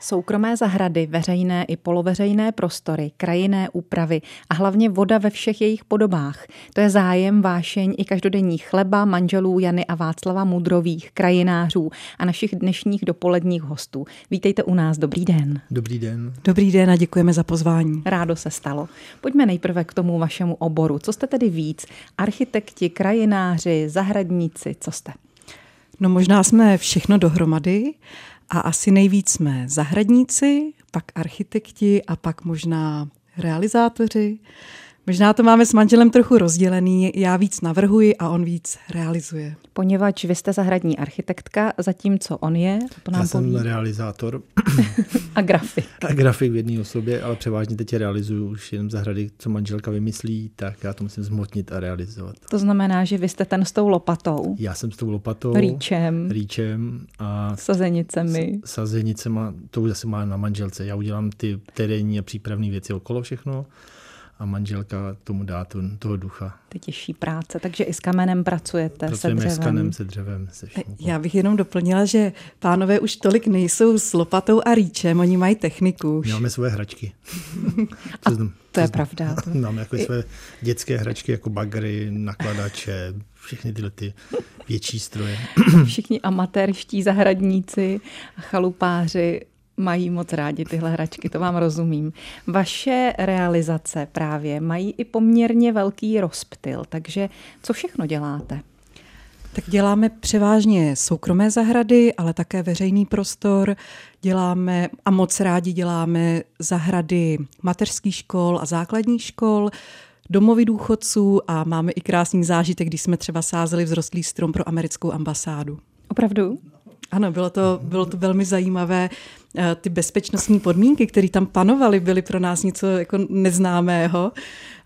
Soukromé zahrady, veřejné i poloveřejné prostory, krajinné úpravy a hlavně voda ve všech jejich podobách. To je zájem, vášeň i každodenní chleba manželů Jany a Václava Mudrových, krajinářů a našich dnešních dopoledních hostů. Vítejte u nás, dobrý den. Dobrý den. Dobrý den a děkujeme za pozvání. Rádo se stalo. Pojďme nejprve k tomu vašemu oboru. Co jste tedy víc? Architekti, krajináři, zahradníci, co jste? No možná jsme všechno dohromady a asi nejvíc jsme zahradníci, pak architekti a pak možná realizátoři. Možná to máme s manželem trochu rozdělený, já víc navrhuji a on víc realizuje. Poněvadž vy jste zahradní architektka, zatímco on je, to nám Já jsem poví. realizátor. a grafik. A grafik v jedné osobě, ale převážně teď realizuju už jenom zahrady, co manželka vymyslí, tak já to musím zmotnit a realizovat. To znamená, že vy jste ten s tou lopatou. Já jsem s tou lopatou. Rýčem. Rýčem. A sazenicemi. S, sazenicema, to už zase má na manželce. Já udělám ty terénní a přípravné věci okolo všechno a manželka tomu dá to, toho ducha. Ty těžší práce, takže i s kamenem pracujete, Pracujeme se dřevem. s kanem, se dřevem. Se vším. Já bych jenom doplnila, že pánové už tolik nejsou s lopatou a rýčem, oni mají techniku už. Máme svoje hračky. a to je pravda. Máme jako své dětské hračky, jako bagry, nakladače, všechny tyhle ty větší stroje. Všichni amatérští zahradníci a chalupáři mají moc rádi tyhle hračky, to vám rozumím. Vaše realizace právě mají i poměrně velký rozptyl, takže co všechno děláte? Tak děláme převážně soukromé zahrady, ale také veřejný prostor. Děláme a moc rádi děláme zahrady mateřských škol a základních škol, domovy důchodců a máme i krásný zážitek, když jsme třeba sázeli vzrostlý strom pro americkou ambasádu. Opravdu? Ano, bylo to, bylo to velmi zajímavé. Eh, ty bezpečnostní podmínky, které tam panovaly, byly pro nás něco jako neznámého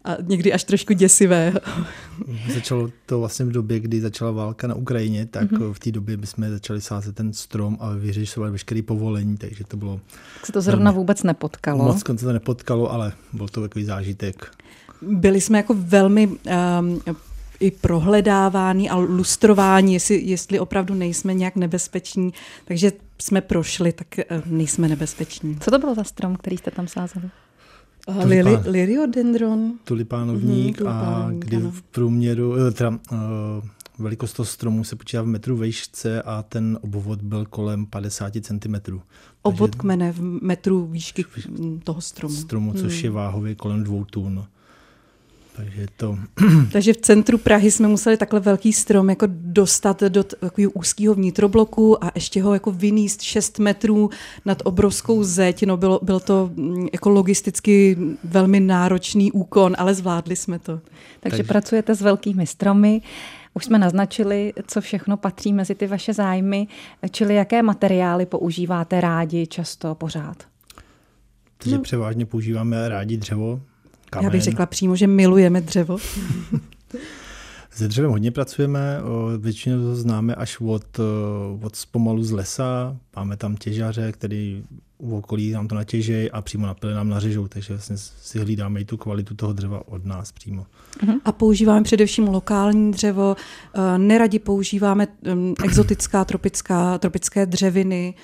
a někdy až trošku děsivého. Začalo to vlastně v době, kdy začala válka na Ukrajině, tak mm-hmm. v té době bychom začali sázet ten strom a vyřešovat veškeré povolení, takže to bylo... Tak se to zrovna vůbec nepotkalo. Moc se to nepotkalo, ale byl to takový zážitek. Byli jsme jako velmi um, i prohledávání a lustrování, jestli, jestli opravdu nejsme nějak nebezpeční. Takže jsme prošli, tak eh, nejsme nebezpeční. Co to bylo za strom, který jste tam sázeli? Lili, Liriodendron. Tulipánovník mm, a kdy ano. v průměru, eh, teda, uh, velikost toho stromu se počítá v metru vejšce a ten obvod byl kolem 50 cm. Obvod kmene v metru výšky toho stromu. Stromu, což hmm. je váhově kolem dvou tun. Takže, to... Takže v centru Prahy jsme museli takhle velký strom jako dostat do takového úzkého vnitrobloku a ještě ho jako vyníst 6 metrů nad obrovskou zeď. No bylo, byl to mm, jako logisticky velmi náročný úkon, ale zvládli jsme to. Takže, Takže pracujete s velkými stromy. Už jsme naznačili, co všechno patří mezi ty vaše zájmy, čili jaké materiály používáte rádi, často, pořád? Takže no. převážně používáme rádi dřevo, kamen. Já bych řekla přímo, že milujeme dřevo. Se dřevem hodně pracujeme, většinou to známe až od, od zpomalu z lesa. Máme tam těžaře, který u okolí nám to natěžejí a přímo na nám nařežou, takže vlastně si hlídáme i tu kvalitu toho dřeva od nás přímo. Mhm. A používáme především lokální dřevo, e, neradi používáme exotická tropická, tropické dřeviny,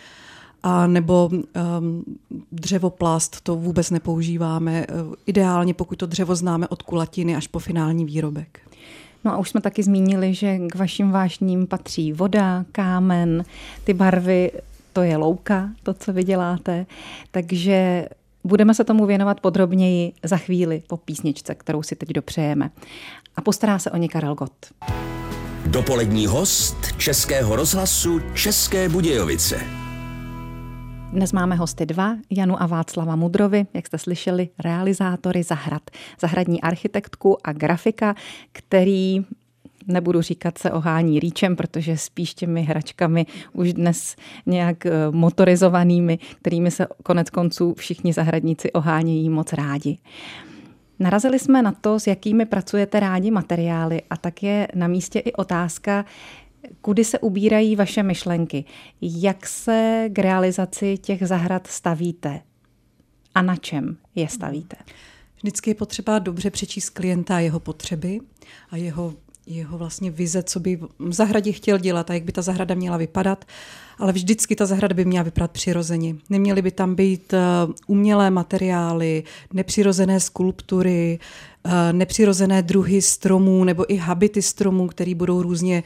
a nebo um, dřevoplast, to vůbec nepoužíváme. Ideálně, pokud to dřevo známe od kulatiny až po finální výrobek. No a už jsme taky zmínili, že k vašim vášním patří voda, kámen, ty barvy, to je louka, to, co vy děláte. Takže budeme se tomu věnovat podrobněji za chvíli po písničce, kterou si teď dopřejeme. A postará se o ně Karel Gott. Dopolední host Českého rozhlasu České Budějovice. Dnes máme hosty dva, Janu a Václava Mudrovi, jak jste slyšeli, realizátory zahrad, zahradní architektku a grafika, který nebudu říkat se ohání rýčem, protože spíš těmi hračkami už dnes nějak eh, motorizovanými, kterými se konec konců všichni zahradníci ohánějí moc rádi. Narazili jsme na to, s jakými pracujete rádi materiály a tak je na místě i otázka, Kudy se ubírají vaše myšlenky? Jak se k realizaci těch zahrad stavíte? A na čem je stavíte? Vždycky je potřeba dobře přečíst klienta a jeho potřeby a jeho jeho vlastně vize, co by v zahradě chtěl dělat a jak by ta zahrada měla vypadat, ale vždycky ta zahrada by měla vypadat přirozeně. Neměly by tam být eh, umělé materiály, nepřirozené skulptury, eh, nepřirozené druhy stromů nebo i habity stromů, které budou různě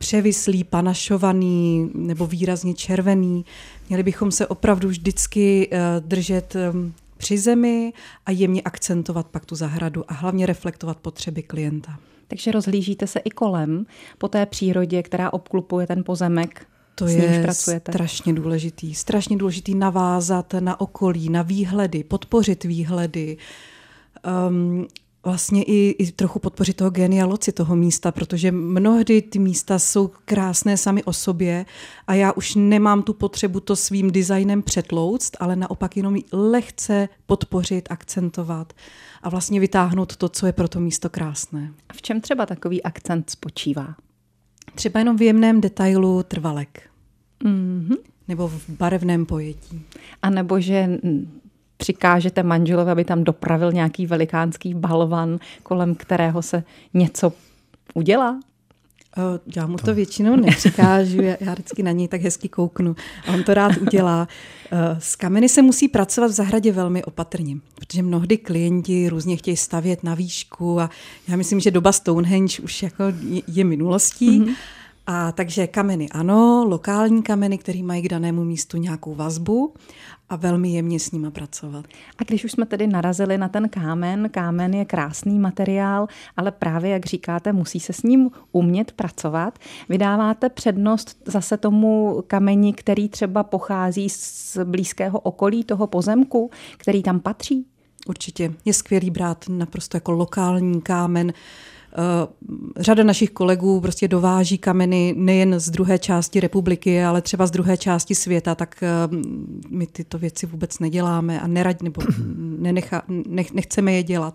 převislý, panašovaný nebo výrazně červený. Měli bychom se opravdu vždycky eh, držet při zemi a jemně akcentovat pak tu zahradu a hlavně reflektovat potřeby klienta. Takže rozhlížíte se i kolem po té přírodě, která obklupuje ten pozemek. To je pracujete. strašně důležitý. Strašně důležitý navázat na okolí, na výhledy, podpořit výhledy. Um, vlastně i, i trochu podpořit toho genia loci toho místa, protože mnohdy ty místa jsou krásné sami o sobě a já už nemám tu potřebu to svým designem přetlouct, ale naopak jenom lehce podpořit, akcentovat a vlastně vytáhnout to, co je pro to místo krásné. A v čem třeba takový akcent spočívá? Třeba jenom v jemném detailu trvalek. Mm-hmm. Nebo v barevném pojetí. A nebo že přikážete manželovi, aby tam dopravil nějaký velikánský balvan, kolem kterého se něco udělá? Já mu to většinou nepřikážu, já vždycky na něj tak hezky kouknu a on to rád udělá. S kameny se musí pracovat v zahradě velmi opatrně, protože mnohdy klienti různě chtějí stavět na výšku a já myslím, že doba Stonehenge už jako je minulostí. Mm-hmm. A takže kameny ano, lokální kameny, které mají k danému místu nějakou vazbu a velmi jemně s nimi pracovat. A když už jsme tedy narazili na ten kámen, kámen je krásný materiál, ale právě, jak říkáte, musí se s ním umět pracovat. Vydáváte přednost zase tomu kameni, který třeba pochází z blízkého okolí toho pozemku, který tam patří? Určitě. Je skvělý brát naprosto jako lokální kámen, řada našich kolegů prostě dováží kameny nejen z druhé části republiky, ale třeba z druhé části světa, tak eh, my tyto věci vůbec neděláme a nerad, nebo nenecha, nech, nechceme je dělat.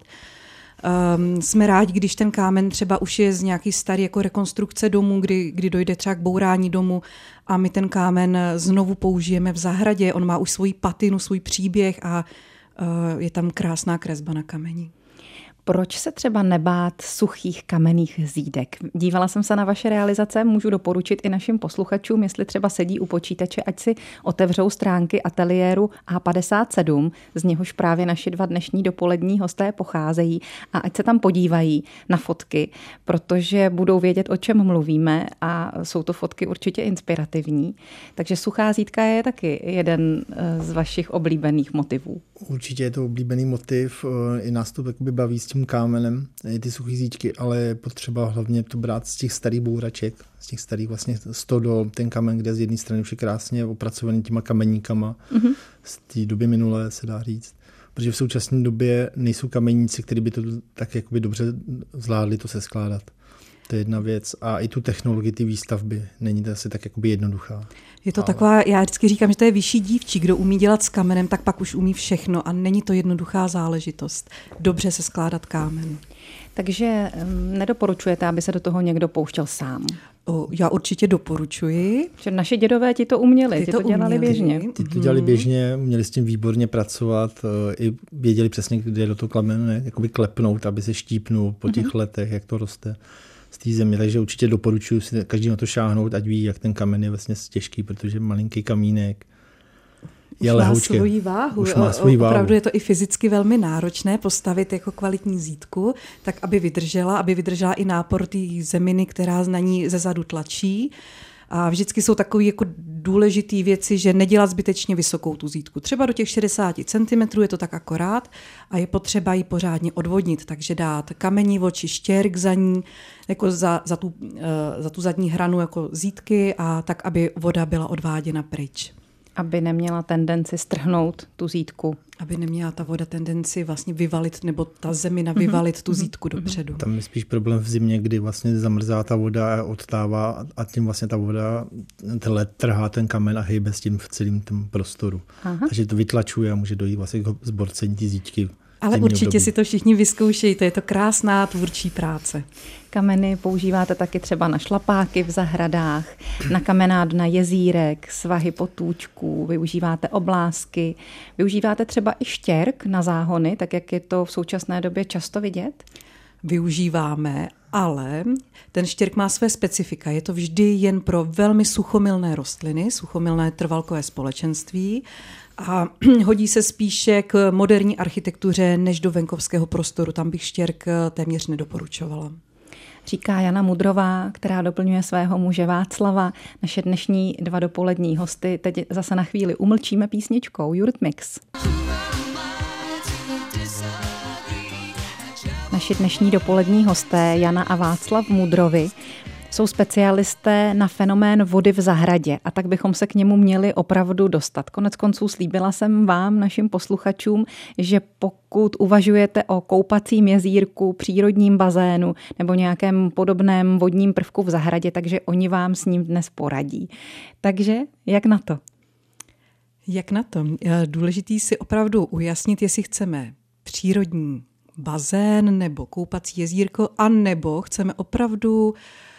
Um, jsme rádi, když ten kámen třeba už je z nějaký starý jako rekonstrukce domu, kdy, kdy dojde třeba k bourání domu a my ten kámen znovu použijeme v zahradě. On má už svoji patinu, svůj příběh a uh, je tam krásná kresba na kameni. Proč se třeba nebát suchých kamenných zídek? Dívala jsem se na vaše realizace, můžu doporučit i našim posluchačům, jestli třeba sedí u počítače, ať si otevřou stránky ateliéru A57, z něhož právě naši dva dnešní dopolední hosté pocházejí a ať se tam podívají na fotky, protože budou vědět, o čem mluvíme a jsou to fotky určitě inspirativní. Takže suchá zídka je taky jeden eh, z vašich oblíbených motivů. Určitě je to oblíbený motiv, eh, i nás to baví s kámenem, ty suchý zíčky, ale je potřeba hlavně to brát z těch starých bouraček, z těch starých vlastně stodol, ten kamen, kde z jedné strany už je krásně opracovaný těma kameníkama mm-hmm. z té doby minulé, se dá říct. Protože v současné době nejsou kameníci, kteří by to tak jakoby dobře zvládli to se skládat. To je jedna věc. A i tu technologii ty výstavby není to asi tak jakoby jednoduchá. Je to ale... taková, já vždycky říkám, že to je vyšší dívčí, kdo umí dělat s kamenem, tak pak už umí všechno a není to jednoduchá záležitost. Dobře se skládat kámen. Takže nedoporučujete, aby se do toho někdo pouštěl sám? O, já určitě doporučuji. Že naši dědové ti to uměli, ti, ti to, to dělali uměli. běžně. Ti to dělali mhm. běžně, uměli s tím výborně pracovat, e, i věděli přesně, kde do toho kamene jakoby klepnout, aby se štípnul po těch mm-hmm. letech, jak to roste té země, takže určitě doporučuji si každý na to šáhnout, ať ví, jak ten kamen je vlastně těžký, protože malinký kamínek je už má svoji váhu. Už má svoji váhu. Opravdu je to i fyzicky velmi náročné postavit jako kvalitní zítku, tak aby vydržela, aby vydržela i nápor té zeminy, která na ní ze zadu tlačí. A vždycky jsou takové jako důležité věci, že nedělat zbytečně vysokou tu zítku. Třeba do těch 60 cm je to tak akorát a je potřeba ji pořádně odvodnit, takže dát kamení oči, štěrk za ní, jako za, za, tu, uh, za tu zadní hranu jako zítky a tak, aby voda byla odváděna pryč. Aby neměla tendenci strhnout tu zítku. Aby neměla ta voda tendenci vlastně vyvalit, nebo ta zemina mhm. vyvalit mm-hmm. tu mhm. zítku mm-hmm. dopředu. Tam je spíš problém v zimě, kdy vlastně zamrzá ta voda a odtává a tím vlastně ta voda, ten led trhá ten kamen a hejbe s tím v celém tom prostoru. Aha. Takže to vytlačuje a může dojít vlastně k zborcení ty zítky ale určitě období. si to všichni vyzkoušejte, je to krásná tvůrčí práce. Kameny používáte taky třeba na šlapáky v zahradách, na kamenád na jezírek, svahy potůčků, využíváte oblásky, využíváte třeba i štěrk na záhony, tak jak je to v současné době často vidět? využíváme, ale ten štěrk má své specifika. Je to vždy jen pro velmi suchomilné rostliny, suchomilné trvalkové společenství a hodí se spíše k moderní architektuře než do venkovského prostoru. Tam bych štěrk téměř nedoporučovala. Říká Jana Mudrová, která doplňuje svého muže Václava. Naše dnešní dva dopolední hosty teď zase na chvíli umlčíme písničkou Jurt Mix. Naši dnešní dopolední hosté Jana a Václav Mudrovi jsou specialisté na fenomén vody v zahradě a tak bychom se k němu měli opravdu dostat. Konec konců slíbila jsem vám, našim posluchačům, že pokud uvažujete o koupacím jezírku, přírodním bazénu nebo nějakém podobném vodním prvku v zahradě, takže oni vám s ním dnes poradí. Takže jak na to? Jak na to? Důležitý si opravdu ujasnit, jestli chceme přírodní bazén nebo koupací jezírko, a nebo chceme opravdu Eh,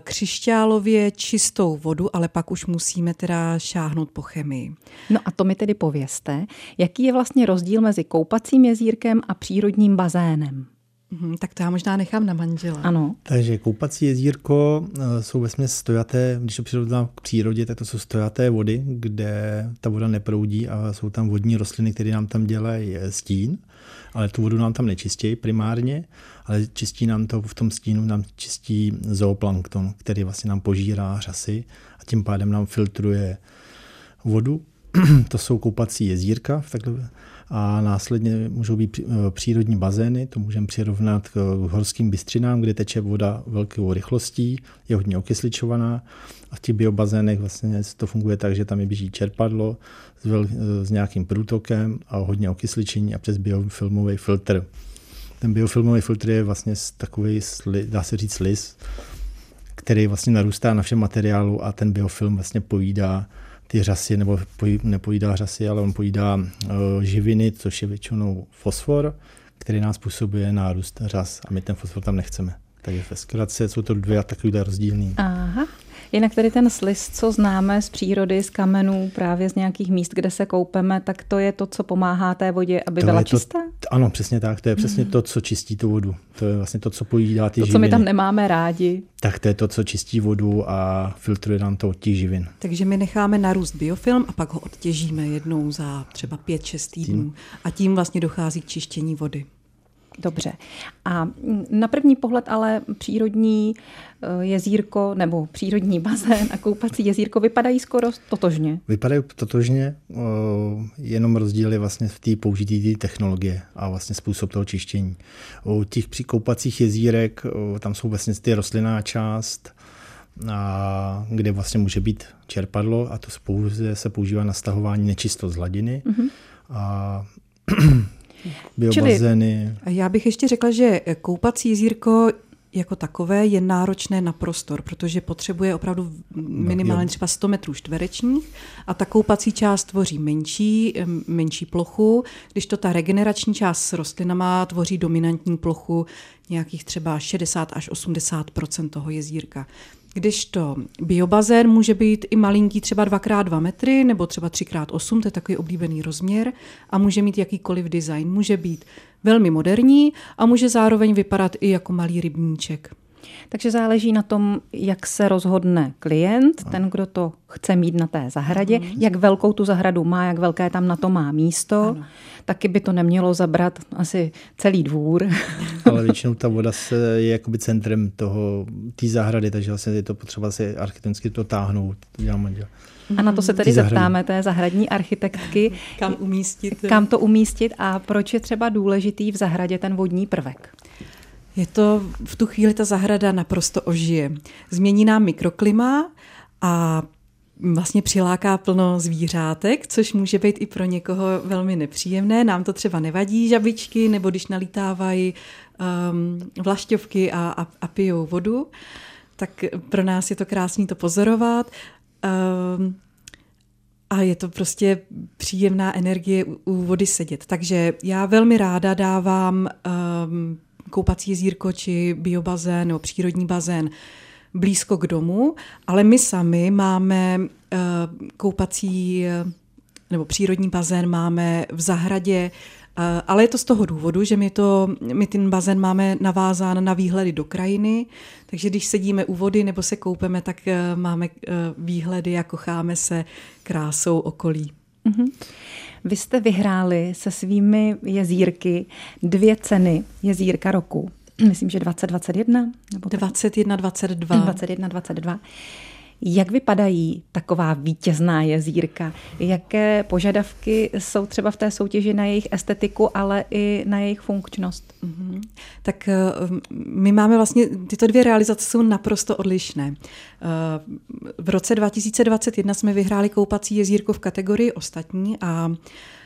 křišťálově čistou vodu, ale pak už musíme teda šáhnout po chemii. No a to mi tedy povězte, jaký je vlastně rozdíl mezi koupacím jezírkem a přírodním bazénem? Hmm, tak to já možná nechám na manžela. Ano. Takže koupací jezírko eh, jsou ve stojaté, když to přirovnám k přírodě, tak to jsou stojaté vody, kde ta voda neproudí a jsou tam vodní rostliny, které nám tam dělají eh, stín, ale tu vodu nám tam nečistějí primárně ale čistí nám to v tom stínu, nám čistí zooplankton, který vlastně nám požírá řasy a tím pádem nám filtruje vodu. to jsou koupací jezírka a následně můžou být eh, přírodní bazény, to můžeme přirovnat k horským bystřinám, kde teče voda velkou rychlostí, je hodně okysličovaná. A v těch biobazénech vlastně to funguje tak, že tam je běží čerpadlo s, vel, eh, s nějakým průtokem a hodně okysličení a přes biofilmový filtr. Ten biofilmový filtr je vlastně takový, dá se říct, lis, který vlastně narůstá na všem materiálu a ten biofilm vlastně pojídá ty řasy, nebo nepojídá řasy, ale on pojídá uh, živiny, což je většinou fosfor, který nás způsobuje nárůst řas a my ten fosfor tam nechceme. Takže ve zkratce jsou to dvě takové rozdílné. Aha. Jinak tedy ten slis, co známe z přírody, z kamenů, právě z nějakých míst, kde se koupeme, tak to je to, co pomáhá té vodě, aby to byla čistá? To, ano, přesně tak. To je přesně mm. to, co čistí tu vodu. To je vlastně to, co pojídá ty to, živiny. co my tam nemáme rádi. Tak to je to, co čistí vodu a filtruje nám to od těch živin. Takže my necháme narůst biofilm a pak ho odtěžíme jednou za třeba 5-6 týdnů. Tím. A tím vlastně dochází k čištění vody. Dobře. A na první pohled ale přírodní eh, jezírko nebo přírodní bazén a koupací jezírko vypadají skoro totožně. Vypadají totožně, jenom rozdíl je vlastně v té použití technologie a vlastně způsob toho čištění. U těch koupacích jezírek tam jsou vlastně ty rostlinná část, a kde vlastně může být čerpadlo a to se používá na stahování nečistost z hladiny. Mm-hmm. A biobazény. Čili já bych ještě řekla, že koupací jezírko jako takové je náročné na prostor, protože potřebuje opravdu minimálně třeba 100 metrů čtverečních a ta koupací část tvoří menší, menší plochu, když to ta regenerační část s rostlinama tvoří dominantní plochu nějakých třeba 60 až 80% toho jezírka. Když to biobazén může být i malinký, třeba 2x2 metry nebo třeba 3x8, to je takový oblíbený rozměr a může mít jakýkoliv design. Může být velmi moderní a může zároveň vypadat i jako malý rybníček. Takže záleží na tom, jak se rozhodne klient, ten, kdo to chce mít na té zahradě, ano. jak velkou tu zahradu má, jak velké tam na to má místo. Ano. Taky by to nemělo zabrat asi celý dvůr. Ale většinou ta voda se je jakoby centrem toho, té zahrady, takže vlastně je to potřeba si architektonicky to táhnout. To dělám A na to se tedy zeptáme té zahradní architektky. Kam umístit? Kam to umístit a proč je třeba důležitý v zahradě ten vodní prvek? Je to v tu chvíli ta zahrada naprosto ožije. Změní nám mikroklima a vlastně přiláká plno zvířátek, což může být i pro někoho velmi nepříjemné. Nám to třeba nevadí žabičky, nebo když nalítávají um, vlašťovky a, a, a pijou vodu, tak pro nás je to krásný to pozorovat. Um, a je to prostě příjemná energie u, u vody sedět. Takže já velmi ráda dávám um, koupací jezírko či biobazén nebo přírodní bazén blízko k domu, ale my sami máme uh, koupací nebo přírodní bazén máme v zahradě, ale je to z toho důvodu, že my, to, my ten bazén máme navázán na výhledy do krajiny, takže když sedíme u vody nebo se koupeme, tak máme výhledy a kocháme se krásou okolí. Mm-hmm. Vy jste vyhráli se svými jezírky dvě ceny jezírka roku. Myslím, že 2021? Nebo 21, 22. 21, 22. Jak vypadají taková vítězná jezírka? Jaké požadavky jsou třeba v té soutěži na jejich estetiku, ale i na jejich funkčnost? Mm-hmm. Tak eh, my máme vlastně, tyto dvě realizace jsou naprosto odlišné. Eh, v roce 2021 jsme vyhráli koupací jezírko v kategorii ostatní a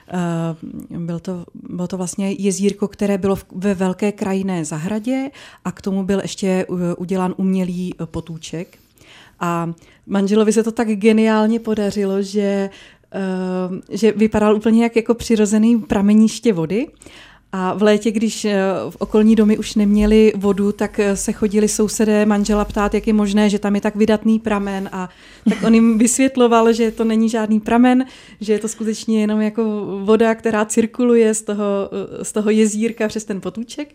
eh, byl to, bylo to vlastně jezírko, které bylo ve velké krajinné zahradě a k tomu byl ještě udělán umělý potůček. A manželovi se to tak geniálně podařilo, že, uh, že vypadal úplně jak jako přirozený prameniště vody. A v létě, když eh, v okolní domy už neměli vodu, tak eh, se chodili sousedé manžela ptát, jak je možné, že tam je tak vydatný pramen. A tak on jim vysvětloval, že to není žádný pramen, že je to skutečně jenom jako voda, která cirkuluje z toho, z toho jezírka přes ten potůček.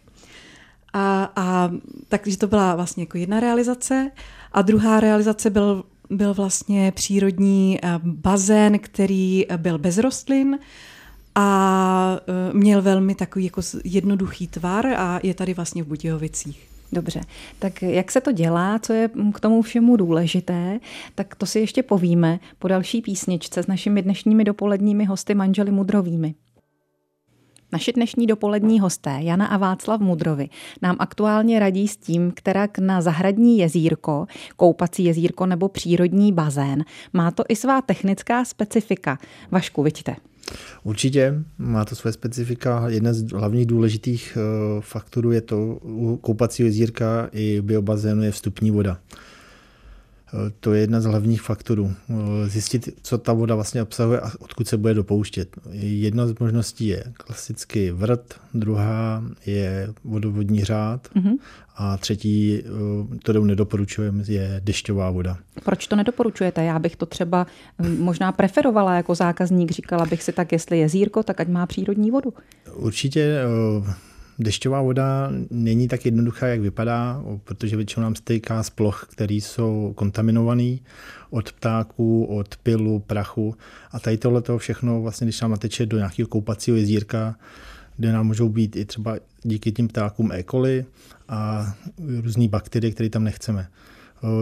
A, a takže to byla vlastně jako jedna realizace. A druhá realizace byl, byl vlastně přírodní eh, bazén, který eh, byl bez rostlin a eh, měl velmi takový jako jednoduchý tvar a je tady vlastně v Budějovicích. Dobře, tak jak se to dělá, co je k tomu všemu důležité, tak to si ještě povíme po další písničce s našimi dnešními dopoledními hosty manželi Mudrovými. Naši dnešní dopolední hosté Jana a Václav Mudrovi nám aktuálně radí s tím, kterak na zahradní jezírko, koupací jezírko nebo přírodní bazén má to i svá technická specifika. Vašku, vidíte. Určitě má to své specifika. Jedna z hlavních důležitých eh, faktorů je to u koupacího jezírka i biobazénu je vstupní voda. To je jedna z hlavních faktorů. Zjistit, co ta voda vlastně obsahuje a odkud se bude dopouštět. Jedna z možností je klasicky vrt, druhá je vodovodní řád mm-hmm. a třetí, kterou nedoporučujeme, je dešťová voda. Proč to nedoporučujete? Já bych to třeba hm, možná preferovala jako zákazník. Říkala bych si tak, jestli je zírko, tak ať má přírodní vodu. Určitě Dešťová voda není tak jednoduchá, jak vypadá, protože většinou nám stejká z ploch, které jsou kontaminované od ptáků, od pilu, prachu. A tady tohle všechno, vlastně, když nám nateče do nějakého koupacího jezírka, kde nám můžou být i třeba díky tím ptákům E. coli a různé bakterie, které tam nechceme.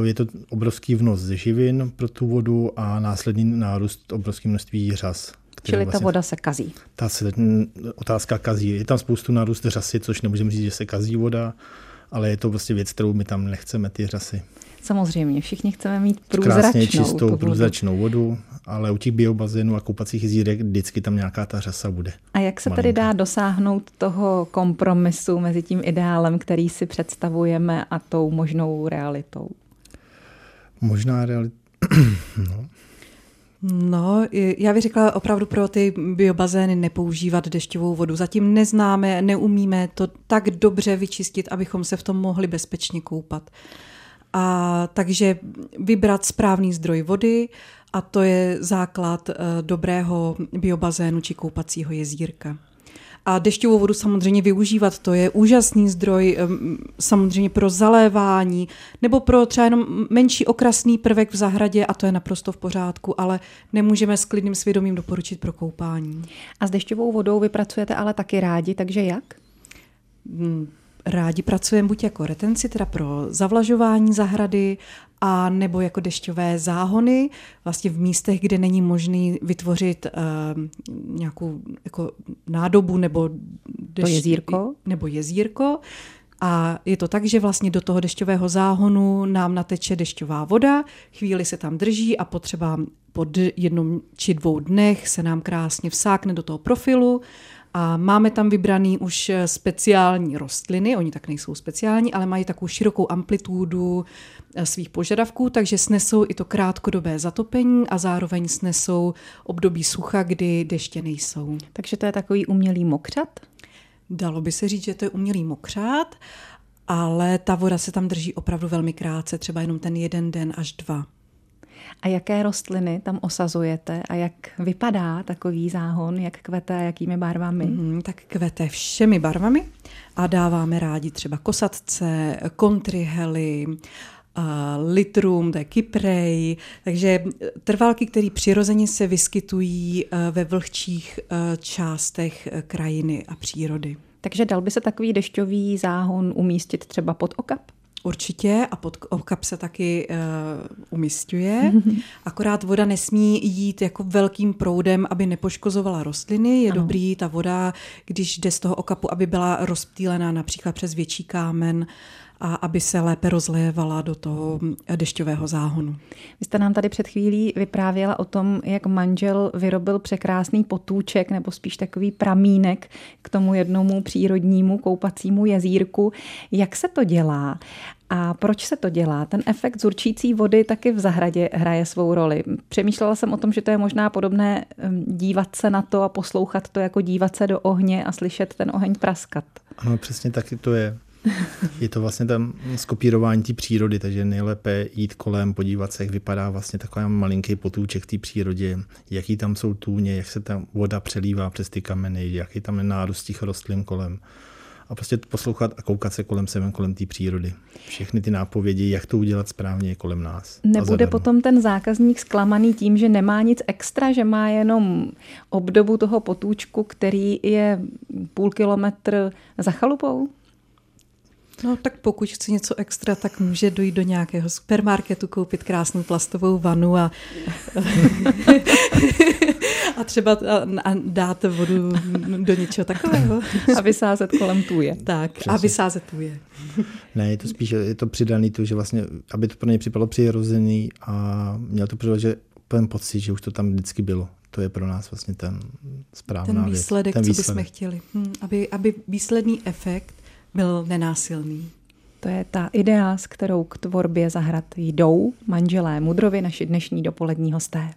Je to obrovský vnos živin pro tu vodu a následný nárůst obrovské množství řas. Čili vlastně, ta voda se kazí. Ta se, otázka kazí. Je tam spoustu nárůst řasy, což nemůžeme říct, že se kazí voda, ale je to prostě věc, kterou my tam nechceme, ty řasy. Samozřejmě, všichni chceme mít průzračnou Krásně čistou vodu. průzračnou vodu, ale u těch biobazénů a koupacích jezírek vždycky tam nějaká ta řasa bude. A jak se tedy dá dosáhnout toho kompromisu mezi tím ideálem, který si představujeme a tou možnou realitou? Možná realita... no. No, já bych řekla opravdu pro ty biobazény nepoužívat dešťovou vodu. Zatím neznáme, neumíme to tak dobře vyčistit, abychom se v tom mohli bezpečně koupat. A takže vybrat správný zdroj vody a to je základ eh, dobrého biobazénu či koupacího jezírka. A dešťovou vodu samozřejmě využívat, to je úžasný zdroj samozřejmě pro zalévání nebo pro třeba jenom menší okrasný prvek v zahradě a to je naprosto v pořádku, ale nemůžeme s klidným svědomím doporučit pro koupání. A s dešťovou vodou vypracujete ale taky rádi, takže jak? Hmm rádi pracujeme buď jako retenci, teda pro zavlažování zahrady, a nebo jako dešťové záhony, vlastně v místech, kde není možný vytvořit uh, nějakou jako nádobu nebo dešť, to jezírko. nebo jezírko. A je to tak, že vlastně do toho dešťového záhonu nám nateče dešťová voda, chvíli se tam drží a potřeba po jednom či dvou dnech se nám krásně vsákne do toho profilu a máme tam vybraný už speciální rostliny, oni tak nejsou speciální, ale mají takovou širokou amplitudu eh, svých požadavků, takže snesou i to krátkodobé zatopení a zároveň snesou období sucha, kdy deště nejsou. Takže to je takový umělý mokřat? Dalo by se říct, že to je umělý mokřát, ale ta voda se tam drží opravdu velmi krátce, třeba jenom ten jeden den až dva. A jaké rostliny tam osazujete a jak vypadá takový záhon, jak kvete, jakými barvami? Mm, tak kvete všemi barvami a dáváme rádi třeba kosatce, kontryhely, litrum, to je kyprej, takže trvalky, které přirozeně se vyskytují eh, ve vlhčích eh, částech eh, krajiny a přírody. Takže dal by se takový dešťový záhon umístit třeba pod okap? Určitě a pod okap se taky uh, umistuje. Akorát voda nesmí jít jako velkým proudem, aby nepoškozovala rostliny. Je ano. dobrý ta voda, když jde z toho okapu, aby byla rozptýlená například přes větší kámen a aby se lépe rozlévala do toho dešťového záhonu. Vy jste nám tady před chvílí vyprávěla o tom, jak manžel vyrobil překrásný potůček nebo spíš takový pramínek k tomu jednomu přírodnímu koupacímu jezírku. Jak se to dělá? A proč se to dělá? Ten efekt zurčící vody taky v zahradě hraje svou roli. Přemýšlela jsem o tom, že to je možná podobné dívat se na to a poslouchat to, jako dívat se do ohně a slyšet ten oheň praskat. Ano, přesně taky to je. Je to vlastně tam skopírování té přírody, takže nejlépe jít kolem, podívat se, jak vypadá vlastně takový malinký potůček v té přírodě, jaký tam jsou tůně, jak se tam voda přelívá přes ty kameny, jaký tam je nárůst těch rostlin kolem a prostě poslouchat a koukat se kolem sebe, kolem té přírody. Všechny ty nápovědi, jak to udělat správně je kolem nás. Nebude potom ten zákazník zklamaný tím, že nemá nic extra, že má jenom obdobu toho potůčku, který je půl kilometr za chalupou? No tak pokud chce něco extra, tak může dojít do nějakého supermarketu, koupit krásnou plastovou vanu a, a třeba a, a dát vodu do něčeho takového. A vysázet kolem tůje. Tak, Přesně. a vysázet tůje. Ne, je to spíš je to přidaný to, že vlastně, aby to pro něj připadalo přirozený a měl to přirozený, že ten pocit, že už to tam vždycky bylo. To je pro nás vlastně ten správná ten výsledek, věc. Ten výsledek, co bychom chtěli. Hm, aby, aby výsledný efekt byl nenásilný. To je ta idea, s kterou k tvorbě zahrad jdou manželé Mudrovi, naši dnešní dopolední hosté.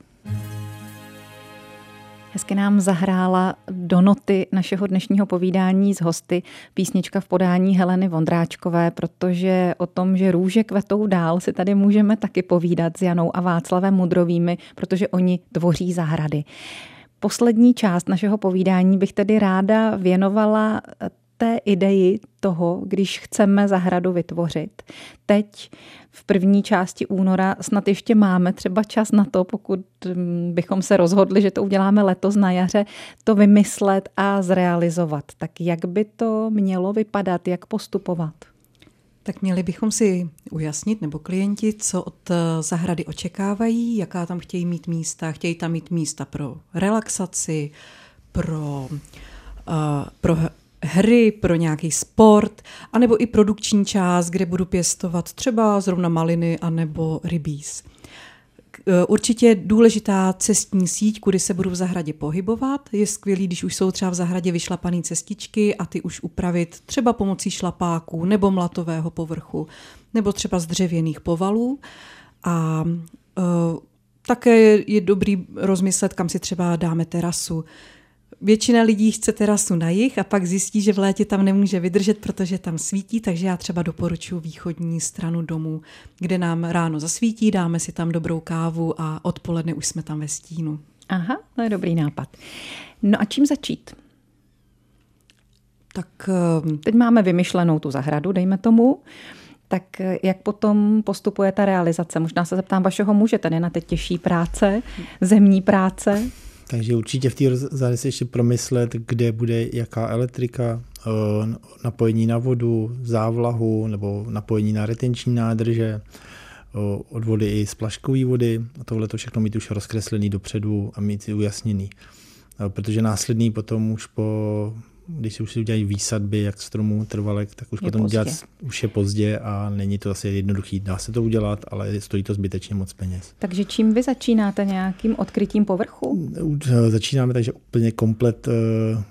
Hezky nám zahrála do noty našeho dnešního povídání z hosty písnička v podání Heleny Vondráčkové, protože o tom, že růže kvetou dál, si tady můžeme taky povídat s Janou a Václavem Mudrovými, protože oni tvoří zahrady. Poslední část našeho povídání bych tedy ráda věnovala té ideji toho, když chceme zahradu vytvořit. Teď v první části února snad ještě máme třeba čas na to, pokud mm, bychom se rozhodli, že to uděláme letos na jaře, to vymyslet a zrealizovat. Tak jak by to mělo vypadat, jak postupovat? Tak měli bychom si ujasnit, nebo klienti, co od eh, zahrady očekávají, jaká tam chtějí mít místa. Chtějí tam mít místa pro relaxaci, pro, uh, pro hry, pro nějaký sport, anebo i produkční část, kde budu pěstovat třeba zrovna maliny anebo rybíz. E, určitě důležitá cestní síť, kudy se budu v zahradě pohybovat. Je skvělý, když už jsou třeba v zahradě vyšlapané cestičky a ty už upravit třeba pomocí šlapáků nebo mlatového povrchu, nebo třeba z dřevěných povalů. A uh, také je dobrý rozmyslet, kam si třeba dáme terasu Většina lidí chce terasu na jich a pak zjistí, že v létě tam nemůže vydržet, protože tam svítí, takže já třeba doporučuji východní stranu domu, kde nám ráno zasvítí, dáme si tam dobrou kávu a odpoledne už jsme tam ve stínu. Aha, to je dobrý nápad. No a čím začít? Tak ehm, teď máme vymyšlenou tu zahradu, dejme tomu. Tak eh, jak potom postupuje ta realizace? Možná se zeptám vašeho muže, ten je na teď těžší práce, zemní práce. Takže určitě v té zahradě ještě promyslet, kde bude jaká elektrika, eh, napojení na vodu, závlahu nebo napojení na retenční nádrže, eh, od vody i splaškové vody. A tohle to všechno mít už rozkreslený dopředu a mít si ujasněný. Eh, protože následný potom už po když si už si udělají výsadby jak stromů trvalek, tak už je potom pozdě. dělat už je pozdě a není to asi jednoduchý. Dá se to udělat, ale stojí to zbytečně moc peněz. Takže čím vy začínáte nějakým odkrytím povrchu? Začínáme takže úplně komplet, eh,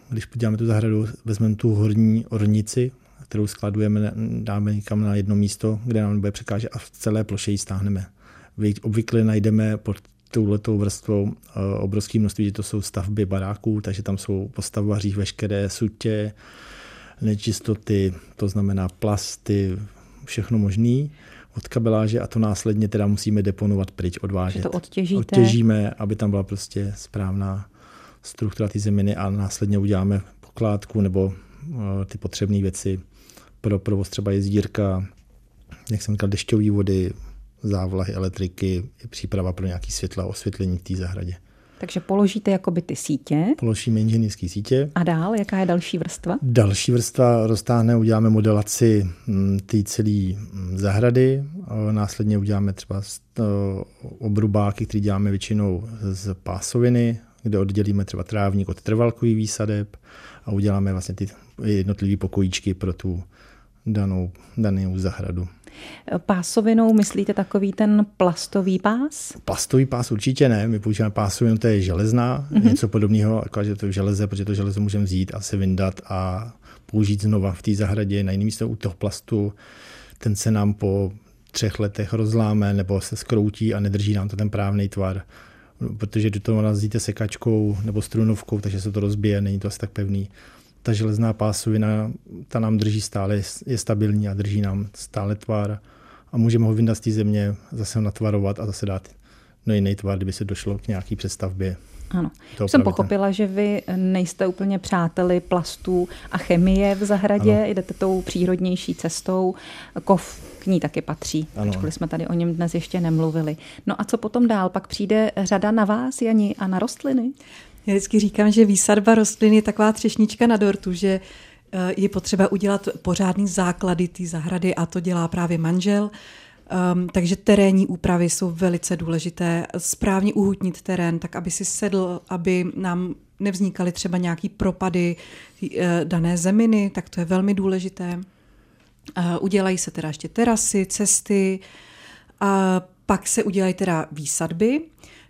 když podíváme tu zahradu, vezmeme tu horní ornici, kterou skladujeme, dáme někam na jedno místo, kde nám bude překážet a v celé ploše ji stáhneme. Obvykle najdeme pod touhletou vrstvou eh, obrovské množství, že to jsou stavby baráků, takže tam jsou po stavbařích veškeré sutě, nečistoty, to znamená plasty, všechno možný. od kabeláže a to následně teda musíme deponovat pryč, odvážet. Že to odtěžíte? Odtěžíme, aby tam byla prostě správná struktura té zeminy a následně uděláme pokládku nebo uh, ty potřebné věci pro provoz třeba jezdírka, jak jsem říkal, dešťové vody, závlahy, elektriky, příprava pro nějaký světla osvětlení v té zahradě. Takže položíte jakoby ty sítě. Položíme inženýrské sítě. A dál, jaká je další vrstva? Další vrstva roztáhne, uděláme modelaci mm, té celé mm, zahrady. Následně uděláme třeba obrubáky, které děláme většinou z pásoviny, kde oddělíme třeba trávník od trvalkový výsadeb a uděláme vlastně ty jednotlivé pokojíčky pro tu danou, danou zahradu. Pásovinou myslíte takový ten plastový pás? Plastový pás určitě ne, my používáme pásovinu, to je železná, mm-hmm. něco podobného, jako že to je železe, protože to železo můžeme vzít a se vyndat a použít znova v té zahradě na jiné místo u toho plastu. Ten se nám po třech letech rozláme nebo se skroutí a nedrží nám to ten právný tvar protože do toho narazíte sekačkou nebo strunovkou, takže se to rozbije, není to asi tak pevný ta železná pásovina, ta nám drží stále, je stabilní a drží nám stále tvar a můžeme ho vyndat z té země, zase ho natvarovat a zase dát no jiný tvar, kdyby se došlo k nějaký přestavbě. Ano. Už jsem pochopila, že vy nejste úplně přáteli plastů a chemie v zahradě, ano. jdete tou přírodnější cestou. Kov k ní taky patří, ano. ačkoliv jsme tady o něm dnes ještě nemluvili. No a co potom dál? Pak přijde řada na vás, Jani, a na rostliny? Já vždycky říkám, že výsadba rostlin je taková třešnička na dortu, že eh, je potřeba udělat pořádný základy té zahrady a to dělá právě manžel. Um, takže terénní úpravy jsou velice důležité. Správně uhutnit terén, tak aby si sedl, aby nám nevznikaly třeba nějaký propady uh, dané zeminy, tak to je velmi důležité. Uh, udělají se teda ještě terasy, cesty, a pak se udělají teda výsadby.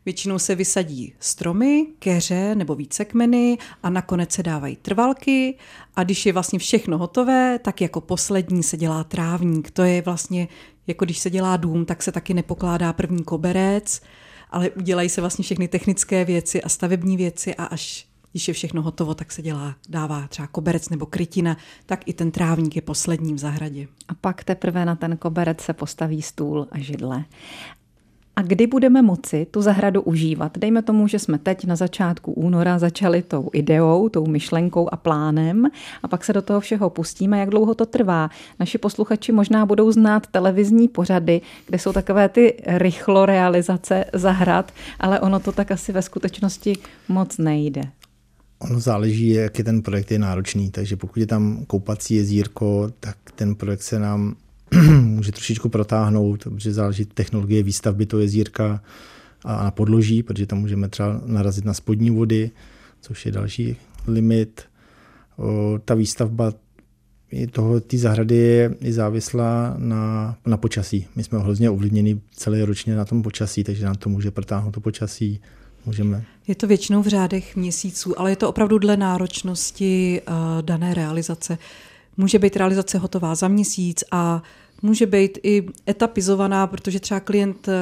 Většinou se vysadí stromy, keře nebo více kmeny a nakonec se dávají trvalky a když je vlastně všechno hotové, tak jako poslední se dělá trávník. To je vlastně, jako když se dělá dům, tak se taky nepokládá první koberec, ale udělají se vlastně všechny technické věci a stavební věci a až když je všechno hotovo, tak se dělá, dává třeba koberec nebo krytina, tak i ten trávník je posledním v zahradě. A pak teprve na ten koberec se postaví stůl a židle. A kdy budeme moci tu zahradu užívat? Dejme tomu, že jsme teď na začátku února začali tou ideou, tou myšlenkou a plánem a pak se do toho všeho pustíme. Jak dlouho to trvá? Naši posluchači možná budou znát televizní pořady, kde jsou takové ty rychlo realizace zahrad, ale ono to tak asi ve skutečnosti moc nejde. Ono záleží, jak je ten projekt je náročný, takže pokud je tam koupací jezírko, tak ten projekt se nám může trošičku protáhnout, protože záleží technologie výstavby toho jezírka a na podloží, protože tam můžeme třeba narazit na spodní vody, což je další limit. O, ta výstavba toho, té zahrady je i závislá na, na počasí. My jsme hrozně ovlivněni celý ročně na tom počasí, takže nám to může protáhnout to počasí. Můžeme. Je to většinou v řádech měsíců, ale je to opravdu dle náročnosti uh, dané realizace. Může být realizace hotová za měsíc a může být i etapizovaná, protože třeba klient eh,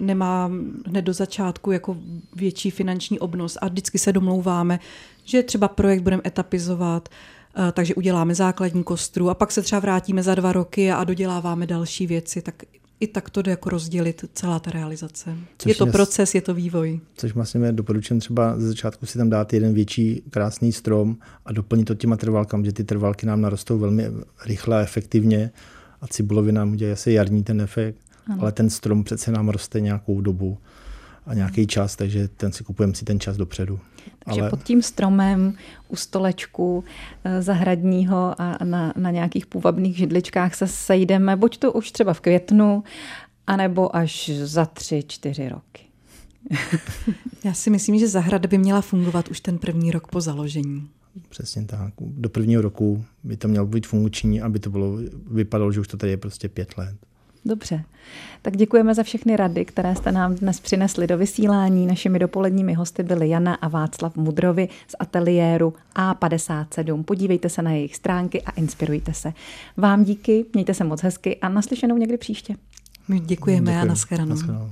nemá hned do začátku jako větší finanční obnos a vždycky se domlouváme, že třeba projekt budeme etapizovat, eh, takže uděláme základní kostru a pak se třeba vrátíme za dva roky a doděláváme další věci, tak i tak to jde jako rozdělit celá ta realizace. Což je to proces, je to vývoj. Což vlastně doporučím třeba ze začátku si tam dát jeden větší krásný strom a doplnit to těma trvalkami, že ty trvalky nám narostou velmi rychle a efektivně a cibulovina nám udělá asi jarní ten efekt, ano. ale ten strom přece nám roste nějakou dobu a nějaký čas, takže ten si kupujeme si ten čas dopředu. Takže Ale... pod tím stromem u stolečku eh, zahradního a na, na nějakých půvabných židličkách se sejdeme, buď to už třeba v květnu, anebo až za tři, čtyři roky. Já si myslím, že zahrada by měla fungovat už ten první rok po založení. Přesně tak. Do prvního roku by to mělo být funkční, aby to bylo, vypadalo, že už to tady je prostě pět let. Dobře. Tak děkujeme za všechny rady, které jste nám dnes přinesli do vysílání. Našimi dopoledními hosty byly Jana a Václav Mudrovi z ateliéru A57. Podívejte se na jejich stránky a inspirujte se. Vám díky, mějte se moc hezky a naslyšenou někdy příště. My děkujeme Děkuji. a nashledanou. nashledanou.